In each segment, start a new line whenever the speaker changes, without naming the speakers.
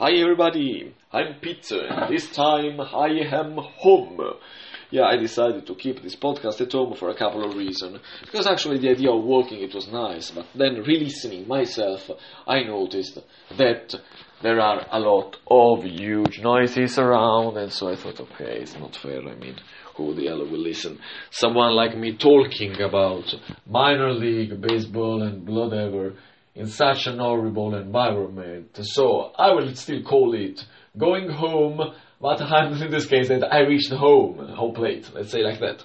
Hi everybody, I'm Peter, and this time I am home. Yeah, I decided to keep this podcast at home for a couple of reasons. Because actually the idea of working it was nice, but then re-listening myself, I noticed that there are a lot of huge noises around, and so I thought, okay, it's not fair. I mean, who the hell will listen? Someone like me talking about minor league baseball and whatever in such an horrible environment. So I will still call it going home, but I'm in this case that I reached home, home plate, let's say like that.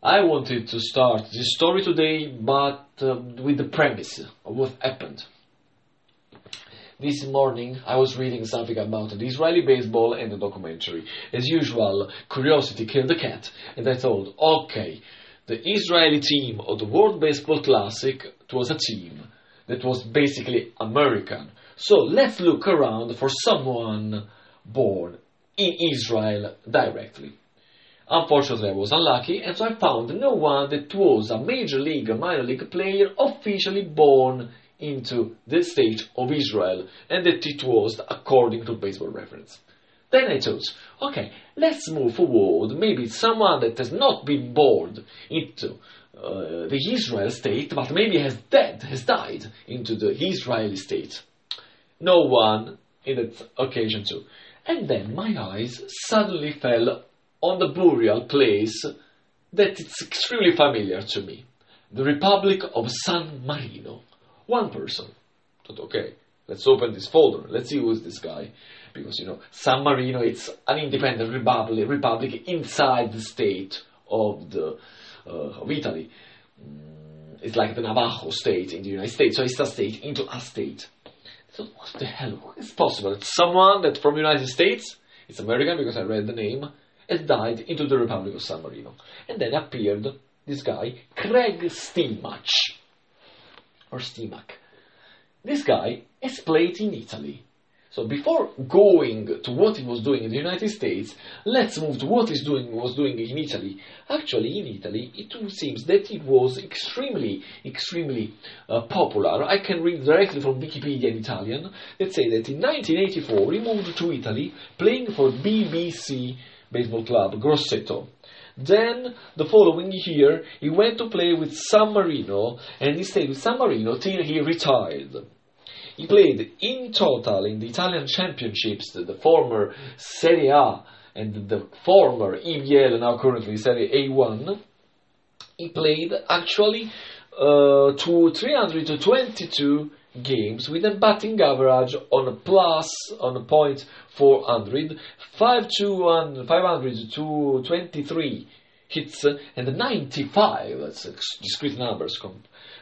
I wanted to start this story today, but uh, with the premise of what happened. This morning I was reading something about the Israeli baseball and the documentary. As usual, curiosity killed the cat, and I thought, okay, the Israeli team of the World Baseball Classic was a team that was basically American. So let's look around for someone born in Israel directly. Unfortunately, I was unlucky, and so I found no one that was a major league, minor league player officially born into the state of Israel, and that it was according to baseball reference. Then I thought, okay, let's move forward. Maybe someone that has not been born into uh, the Israel state, but maybe has dead, has died into the Israeli state. No one in that occasion too. And then my eyes suddenly fell on the burial place that it's extremely familiar to me. The Republic of San Marino. One person. Thought, okay, let's open this folder. Let's see who's this guy. Because, you know, San Marino, it's an independent republic, republic inside the state of the of Italy. Mm, it's like the Navajo state in the United States. So it's a state into a state. So what the hell? is possible that someone that from the United States, it's American because I read the name, has died into the Republic of San Marino. And then appeared this guy, Craig Stimach. Or Stimac. This guy has played in Italy. So before going to what he was doing in the United States, let's move to what he doing, was doing in Italy. Actually, in Italy, it seems that it was extremely, extremely uh, popular. I can read directly from Wikipedia in Italian. Let's say that in 1984 he moved to Italy, playing for BBC baseball club Grosseto. Then, the following year, he went to play with San Marino, and he stayed with San Marino till he retired. He played in total in the Italian championships, the, the former Serie A and the former IBL, now currently Serie A1. He played actually uh, to 322 games with a batting average on a plus on a point 400, 5 to 500 to 23 hits and 95 that's discrete numbers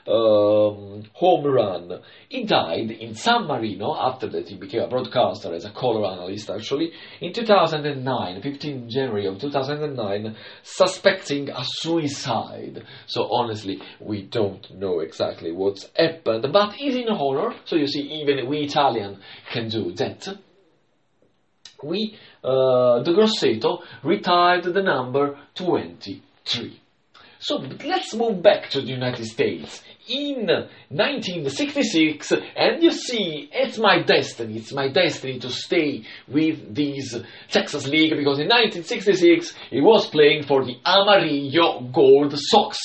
um, home run. He died in San Marino after that he became a broadcaster as a color analyst actually in 2009, 15 January of 2009, suspecting a suicide. So honestly, we don't know exactly what's happened, but he's in horror. So you see, even we Italian can do that. We, uh, the Grosseto, retired the number 23. So let's move back to the United States in 1966, and you see, it's my destiny. It's my destiny to stay with this Texas League because in 1966 he was playing for the Amarillo Gold Sox,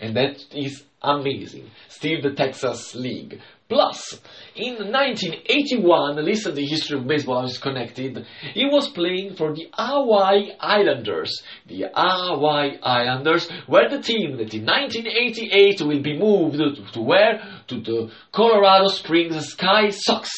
and that is amazing. Still the Texas League. Plus, in 1981, listen to the history of baseball, is connected, he was playing for the Hawaii Islanders. The Hawaii Islanders were the team that in 1988 will be moved to, to where? To the Colorado Springs Sky Sox.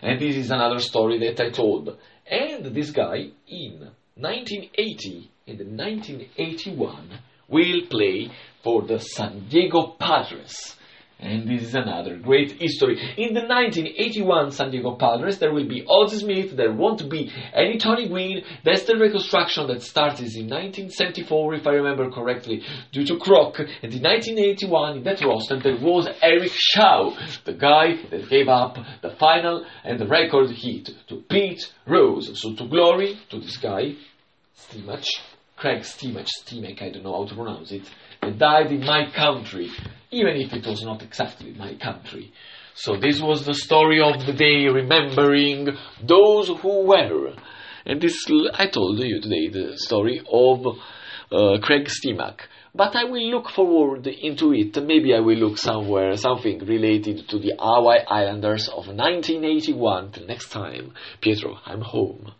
And this is another story that I told. And this guy, in 1980 and 1981, will play for the San Diego Padres. And this is another great history. In the 1981 San Diego Padres, there will be Ozzie Smith, there won't be any Tony Gwynn. That's the reconstruction that started in 1974, if I remember correctly, due to Kroc. And in 1981, in that roster, there was Eric Show, the guy that gave up the final and the record hit to Pete Rose. So to glory to this guy, Stimach, Craig Stimach, Stimac, I don't know how to pronounce it, that died in my country, even if it was not exactly my country. So this was the story of the day, remembering those who were. And this, I told you today the story of uh, Craig Stimac. But I will look forward into it. Maybe I will look somewhere, something related to the Hawaii Islanders of 1981. Till next time, Pietro, I'm home.